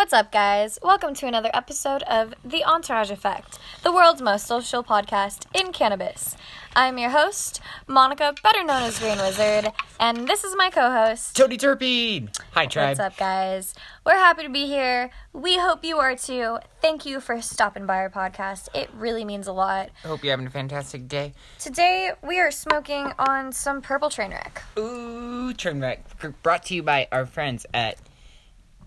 What's up, guys? Welcome to another episode of The Entourage Effect, the world's most social podcast in cannabis. I'm your host, Monica, better known as Green Wizard, and this is my co host. Tony Terpene. Hi, tribe. What's up, guys? We're happy to be here. We hope you are too. Thank you for stopping by our podcast. It really means a lot. Hope you're having a fantastic day. Today, we are smoking on some Purple Trainwreck. Ooh, Trainwreck. Brought to you by our friends at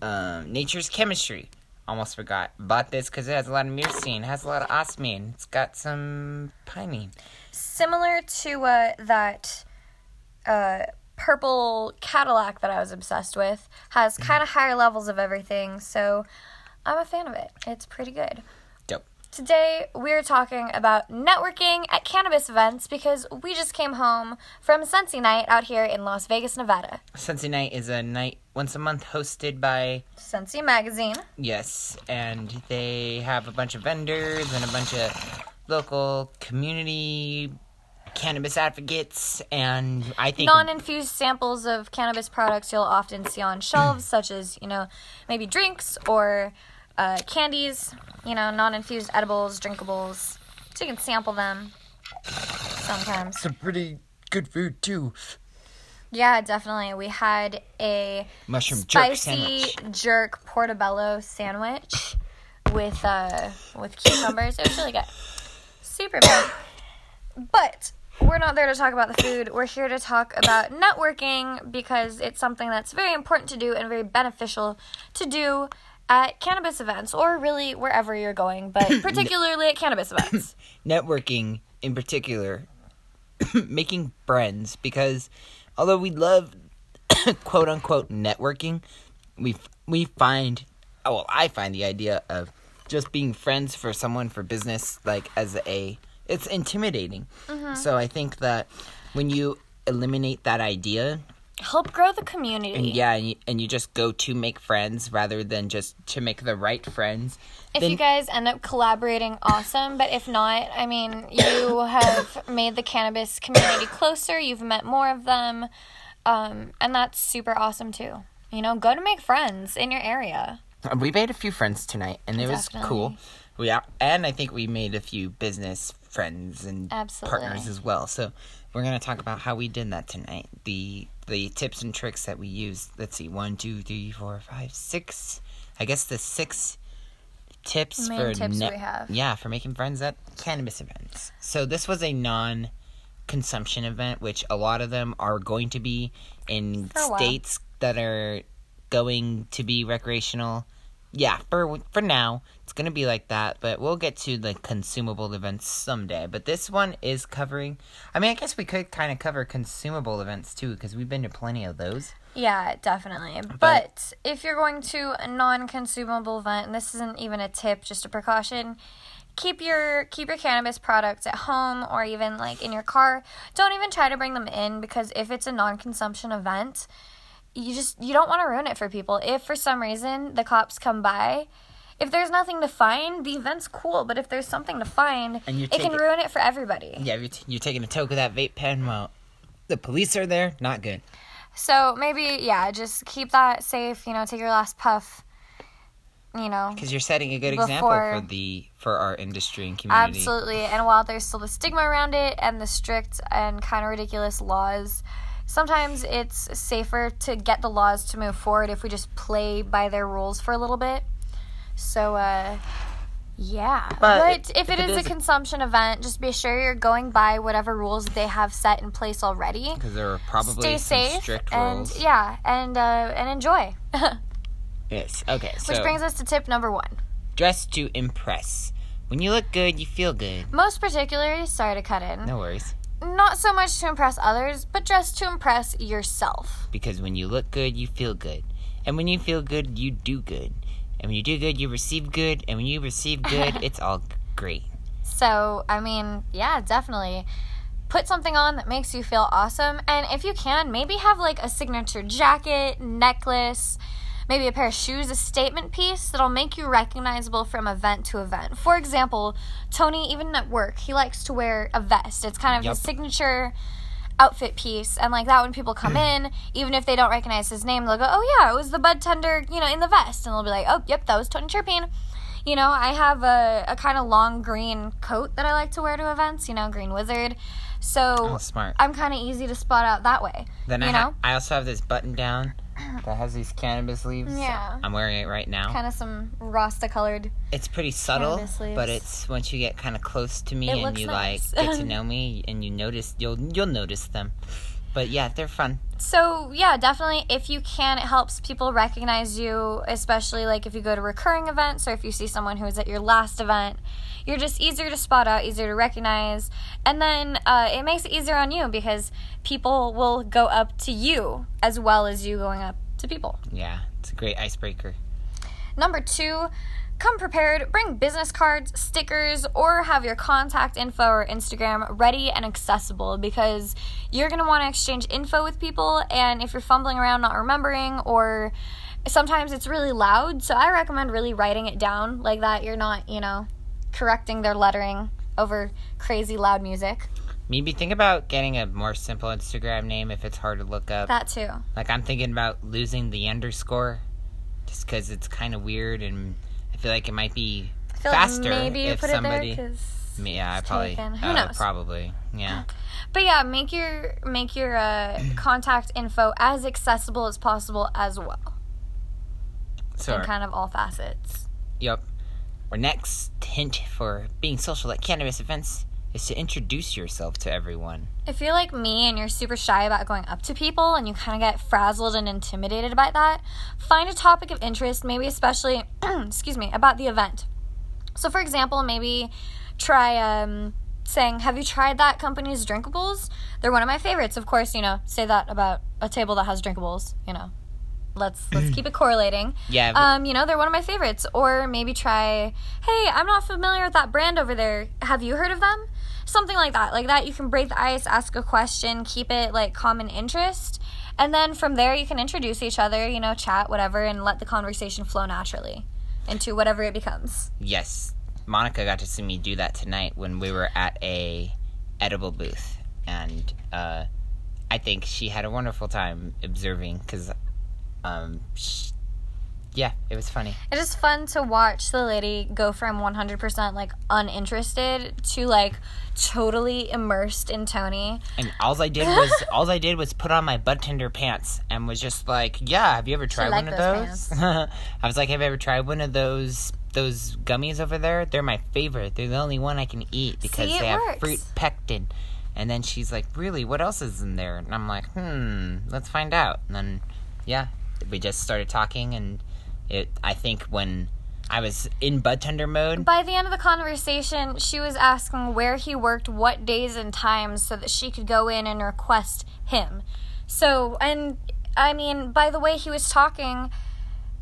um, Nature's Chemistry. Almost forgot. Bought this because it has a lot of myrcene, has a lot of ocimene. It's got some pinene. Similar to uh, that uh, purple Cadillac that I was obsessed with, has kind of higher levels of everything, so I'm a fan of it. It's pretty good. Today, we're talking about networking at cannabis events because we just came home from Sensi Night out here in Las Vegas, Nevada. Sensi Night is a night once a month hosted by Sensi Magazine. Yes, and they have a bunch of vendors and a bunch of local community cannabis advocates and I think non-infused samples of cannabis products you'll often see on shelves such as, you know, maybe drinks or uh, candies, you know, non-infused edibles, drinkables. So you can sample them sometimes. some pretty good food too. Yeah, definitely. We had a Mushroom jerk spicy sandwich. jerk portobello sandwich with uh with cucumbers. It was really good. Super good. But we're not there to talk about the food. We're here to talk about networking because it's something that's very important to do and very beneficial to do at cannabis events or really wherever you're going, but particularly at cannabis events. networking in particular, making friends because although we love quote unquote networking, we we find oh, well I find the idea of just being friends for someone for business like as a it's intimidating. Mm-hmm. So I think that when you eliminate that idea Help grow the community. and yeah and you, and you just go to make friends rather than just to make the right friends If then you guys end up collaborating, awesome. But if not, I mean, you have made the cannabis community closer. You've met more of them, um, and that's super awesome too. You know, go to make friends in your area. We made a few friends tonight, and it was cool. We and I think we made a few business friends and Absolutely. partners as well. So we're gonna talk about how we did that tonight. The the tips and tricks that we used. Let's see, one, two, three, four, five, six. I guess the six tips Main for tips have. yeah for making friends at cannabis events. So this was a non consumption event, which a lot of them are going to be in For a while. states that are going to be recreational. Yeah, for for now, it's gonna be like that. But we'll get to the consumable events someday. But this one is covering. I mean, I guess we could kind of cover consumable events too, because we've been to plenty of those. Yeah, definitely. But, if you're going to a non-consumable event, and this isn't even a tip, just a precaution, keep your keep your cannabis products at home or even like in your car. Don't even try to bring them in because if it's a non-consumption event, you just you don't want to ruin it for people. If for some reason the cops come by, if there's nothing to find, the event's cool, but if there's something to find, it can it, ruin it for everybody yeah you're, t- you're taking a toke of that vape pen while the police are there. Not good. So maybe yeah, just keep that safe, you know, take your last puff. You know, Because you're setting a good example for the for our industry and community. Absolutely. And while there's still the stigma around it and the strict and kind of ridiculous laws, sometimes it's safer to get the laws to move forward if we just play by their rules for a little bit. So, uh, yeah. But But, if it is, a consumption event, just be sure you're going by whatever rules they have set in place already. Because there are probably Stay safe strict and rules. yeah, and uh, and enjoy. Yes. Okay. So Which brings us to tip number one. dress to impress. When you look good, you feel good. Most particularly, sorry to cut in. No worries. Not so much to impress others, but just to impress yourself. Because when you look good, you feel good. And when you feel good, you do good. And when you do good, you receive good. And when you receive good, it's all great. So, I mean, yeah, definitely. Put something on that makes you feel awesome. And if you can, maybe have like a signature jacket, necklace, maybe a pair of shoes, a statement piece that'll make you recognizable from event to event. For example, Tony, even at work, he likes to wear a vest. It's kind of his signature outfit piece and like that when people come in even if they don't recognize his name they'll go oh yeah it was the bud tender you know in the vest and they'll be like oh yep that was tony terpene you know i have a, a kind of long green coat that i like to wear to events you know green wizard so Oh, smart. i'm kind of easy to spot out that way Then you I, know ha- I also have this button down that has these cannabis leaves. Yeah. I'm wearing it right now. kind of some rasta colored It's pretty subtle, but it's once you get kind of close to me It and you nice. like get to know me and you notice you'll you'll notice them. But yeah, they're fun. So yeah, definitely. If you can, it helps people recognize you, especially like if you go to recurring events or if you see someone who was at your last event. You're just easier to spot out, easier to recognize, and then uh, it makes it easier on you because people will go up to you as well as you going up to people. Yeah, it's a great icebreaker. Number two, come prepared. Bring business cards, stickers, or have your contact info or Instagram ready and accessible because you're going to want to exchange info with people. And if you're fumbling around not remembering, or sometimes it's really loud, so I recommend really writing it down like that. You're not, you know, correcting their lettering over crazy loud music. Maybe think about getting a more simple Instagram name if it's hard to look up. That too. Like I'm thinking about losing the underscore, just because it's kind of weird and I feel like it might be faster like maybe if somebody. there yeah, I probably. Who uh, knows? Probably. Yeah. But yeah, make your make your uh, contact info as accessible as possible as well, So. in kind of all facets. Yep. Our next hint for being social at cannabis events is to introduce yourself to everyone. If you're like me and you're super shy about going up to people and you kind of get frazzled and intimidated by that, find a topic of interest, maybe especially, excuse me, about the event. So, for example, maybe try um, saying, Have you tried that company's drinkables? They're one of my favorites. Of course, you know, say that about a table that has drinkables, you know. Let's let's keep it correlating. Yeah. but- Um, you know, they're one of my favorites. Or maybe try, hey, I'm not familiar with that brand over there. Have you heard of them? Something like that. Like that, you can break the ice, ask a question, keep it like common interest. And then from there, you can introduce each other, you know, chat, whatever, and let the conversation flow naturally into whatever it becomes. yes, Monica got to see me do that tonight when we were at a edible booth, and uh, I think she had a wonderful time observing because, um, yeah, it was funny. It is fun to watch the lady go from 100% like uninterested to like totally immersed in Tony. And all I did was all I did was put on my bud tender pants and was just like, "Yeah, have you ever tried like one of those those?" I was like, "Have you ever tried one of those those gummies over there? They're my favorite. They're the only one I can eat because See, they have works. fruit pectin." And then she's like, "Really? What else is in there?" And I'm like, "Hmm, let's find out." And then, yeah, we just started talking, and it. I think when I was in bud tender mode, By the end of the conversation, she was asking where he worked, what days and times, so that she could go in and request him. So, and I mean, by the way he was talking,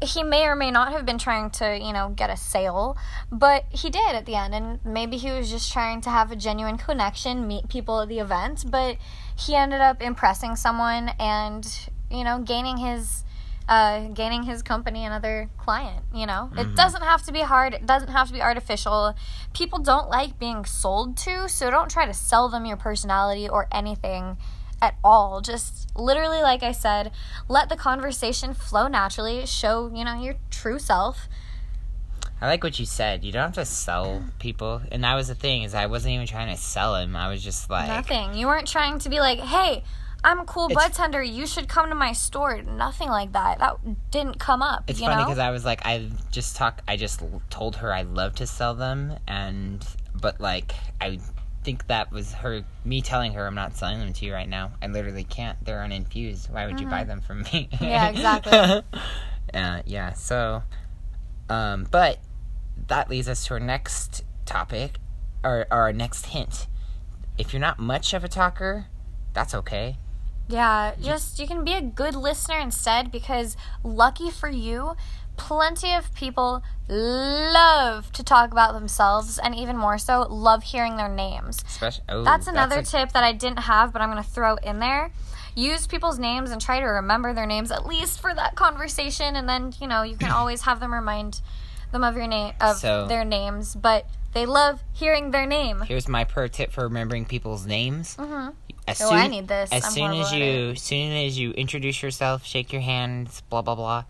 he may or may not have been trying to, you know, get a sale, but he did at the end. And maybe he was just trying to have a genuine connection, meet people at the event, but he ended up impressing someone and, you know, gaining his. Uh, gaining his company another client, you know? It doesn't have to be hard, it doesn't have to be artificial. People don't like being sold to, so don't try to sell them your personality or anything at all. Just literally, like I said, let the conversation flow naturally, show, you know, your true self. I like what you said. You don't have to sell people, and that was the thing is I wasn't even trying to sell him. I was just like, Nothing. You weren't trying to be like, hey, I'm a cool It's- tender. You should come to my store. Nothing like that. That didn't come up. It's funny because I was like, I just talk. I just told her I love to sell them, and but like I think that was her me telling her I'm not selling them to you right now. I literally can't. They're uninfused. Why would you buy them from me? Mm-hmm. Yeah, exactly. uh, yeah. So, um, but that leads us to our next topic, or, or our next hint. If you're not much of a talker, that's okay. Yeah, just you can be a good listener instead because lucky for you, plenty of people love to talk about themselves and even more so love hearing their names. Especially, oh, That's another a- tip that I didn't have, but I'm going to throw in there. Use people's names and try to remember their names at least for that conversation and then, you know, you can always have them remind them of your name of So- their names, but they love hearing their name. Here's my pro tip for remembering people's names. Mhm. As Oh, soon I need this. as I'm soon as you as soon as you introduce yourself, shake your hands, blah blah blah.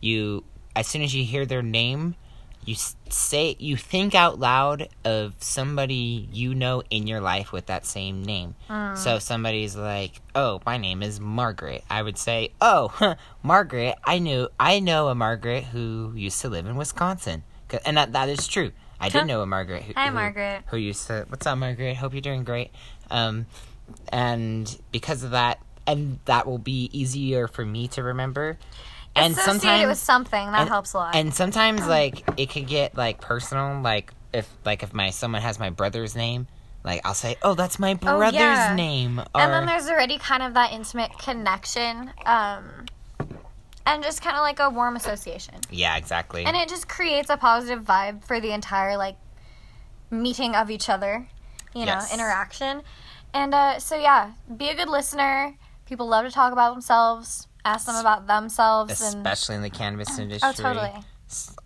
You as soon as you hear their name, you say you think out loud of somebody you know in your life with that same name. Mm. So if somebody's like, "Oh, my name is Margaret," I would say, "Oh, Margaret, I knew I know a Margaret who used to live in Wisconsin." and that that is true. I did know a Margaret. Who, Hi, who- Margaret. Who used to? What's up, Margaret? Hope you're doing great. Um, and because of that, and that will be easier for me to remember. And Associate sometimes it with something that and- helps a lot. and sometimes like it could get like personal like if like if my someone has my brother's name like i'll say oh that's my brother's yeah. name or and then there's already kind of that intimate connection, um, and just kind of like a warm association. yeah exactly And it just creates a positive vibe for the entire like meeting of each other, you know, Yes. interaction. And uh, so yeah, be a good listener. People love to talk about themselves. Ask them about themselves and especially in the cannabis industry oh, totally.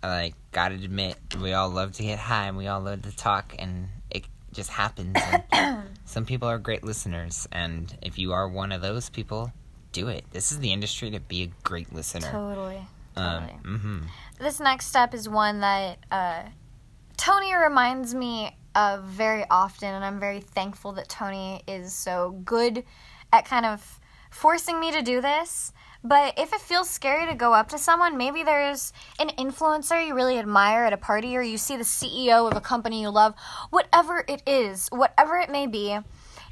Like gotta admit we all love to get high and we all love to talk and it just happens some people are great listeners and if you are one of those people do it this is the industry to be a great listener Totally. um, totally. hmm This next step is one that uh, Tony reminds me of very often, and I'm very thankful that Tony is so good at kind of forcing me to do this. But if it feels scary to go up to someone, maybe there's an influencer you really admire at a party, or you see the CEO of a company you love, whatever it is, whatever it may be.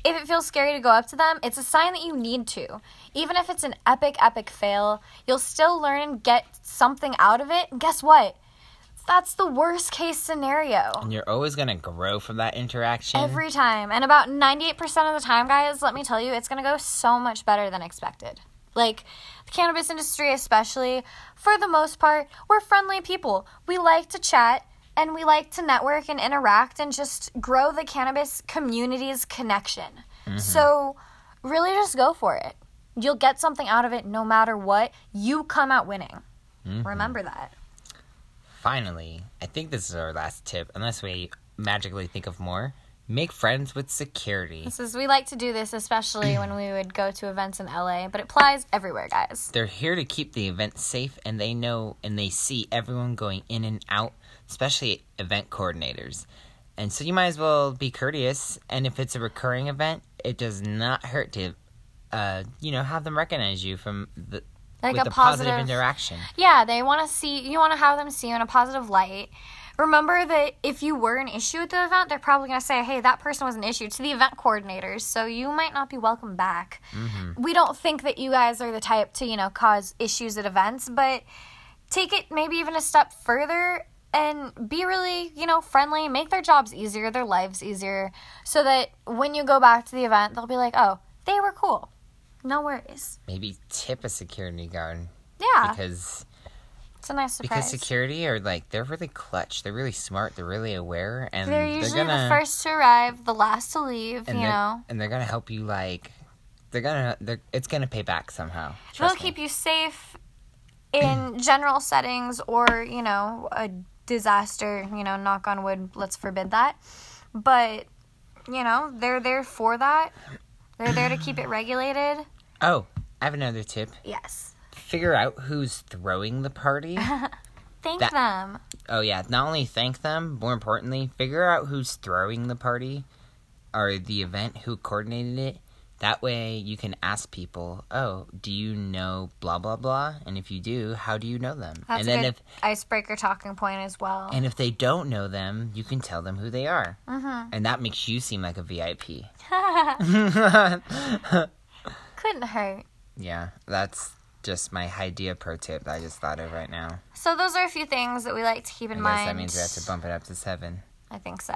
If it feels scary to go up to them, it's a sign that you need to. Even if it's an epic, epic fail, you'll still learn and get something out of it. And guess what? That's the worst case scenario. and you're always gonna grow from that interaction Every time. And about 98% of the time, guys, let me tell you, it's going to go so much better than expected. Like, the cannabis industry, especially, for the most part, we're friendly people. We like to chat and we like to network and interact and just grow the cannabis community's connection. Mm-hmm. So, really just go for it. You'll get something out of it no matter what. You come out winning. Mm-hmm. Remember that. Finally, I think this is our last tip, unless we magically think of more. Make friends with security. This is we like to do this especially when we would go to events in LA, but it applies everywhere, guys. They're here to keep the event safe, and they know and they see everyone going in and out, especially event coordinators. And so you might as well be courteous. And if it's a recurring event, it does not hurt to, uh, you know, have them recognize you from the Like a the positive, positive- interaction. Yeah, they want to see you want to have them see you in a positive light. Remember that if you were an issue at the event, they're probably going to say, "Hey, that person was an issue" to the event coordinators, so you might not be welcome back. Mm-hmm. We don't think that you guys are the type to, you know, cause issues at events, but take it maybe even a step further and be really, you know, friendly, make their jobs easier, their lives easier, so that when you go back to the event, they'll be like, "Oh, they were cool." No worries. Maybe tip a security guard Yeah, because it's a nice surprise. because security are like they're really clutch. They're really smart. They're really aware, and They're they're usually gonna the first to arrive, the last to leave, you they're, know. and they're gonna help you like they're gonna they're it's gonna pay back somehow. They'll keep you safe in general settings or, you know, a disaster, you know, knock on wood, let's forbid that. But, you know, they're there for that. They're there to keep it regulated. Oh, I have another tip. Yes. Figure out who's throwing the party. Thank That- them. oh yeah, not only thank them, more importantly, figure out who's throwing the party or the event, who coordinated it. That way you can ask people, "Oh, do you know blah blah blah?" And if you do, how do you know them? That's and a then good if icebreaker talking point as well. and if they don't know them, you can tell them who they are. Mhm. And that makes you seem like a VIP. Couldn't hurt. yeah, that's just my idea pro tip that I just thought of right now. So those are a few things that we like to keep in I mind. that means we have to bump it up to seven. I think so.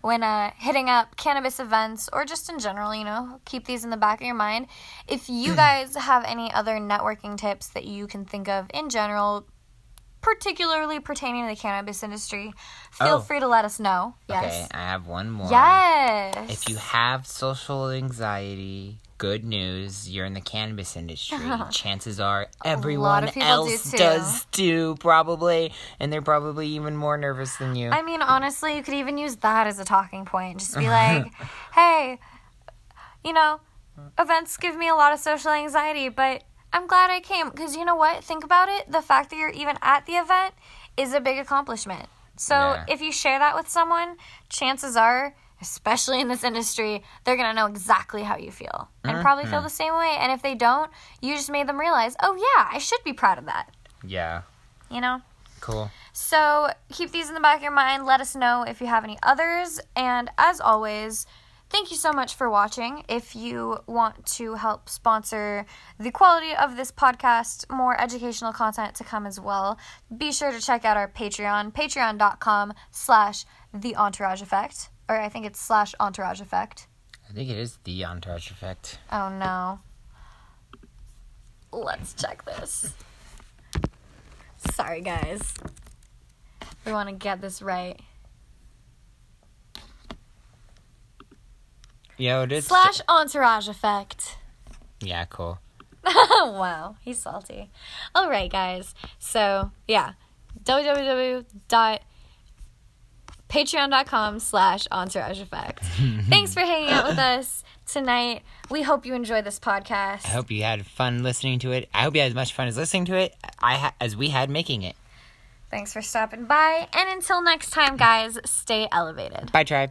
When uh, hitting up cannabis events or just in general, you know, keep these in the back of your mind. If you guys have any other networking tips that you can think of in general, particularly pertaining to the cannabis industry, feel Oh. free to let us know. Okay, Yes. I have one more. Yes. If you have social anxiety, good news, you're in the cannabis industry. Chances are everyone do else too. does too, probably. And they're probably even more nervous than you. I mean, honestly, you could even use that as a talking point. Just be like, hey, you know, events give me a lot of social anxiety, but I'm glad I came because you know what? Think about it. The fact that you're even at the event is a big accomplishment. So Yeah. if you share that with someone, chances are, especially in this industry, they're going to know exactly how you feel and probably feel mm-hmm. the same way. And if they don't, you just made them realize, oh, yeah, I should be proud of that. Yeah. You know? Cool. So keep these in the back of your mind. Let us know if you have any others. And as always, thank you so much for watching. If you want to help sponsor the quality of this podcast, more educational content to come as well, be sure to check out our Patreon, patreon.com slash the entourage effect. Or I think it's slash entourage effect. I think it is the entourage effect. Oh no. Let's check this. Sorry, guys. We want to get this right. Yeah, it is. Slash entourage effect. Yeah, cool. wow, he's salty. All right, guys. So, yeah. www.patreon.com slash entourage effect. Thanks for hanging out with us tonight. We hope you enjoy this podcast. I hope you had fun listening to it. I hope you had as much fun as listening to it I ha- as we had making it. Thanks for stopping by. And until next time, guys, stay elevated. Bye, tribe.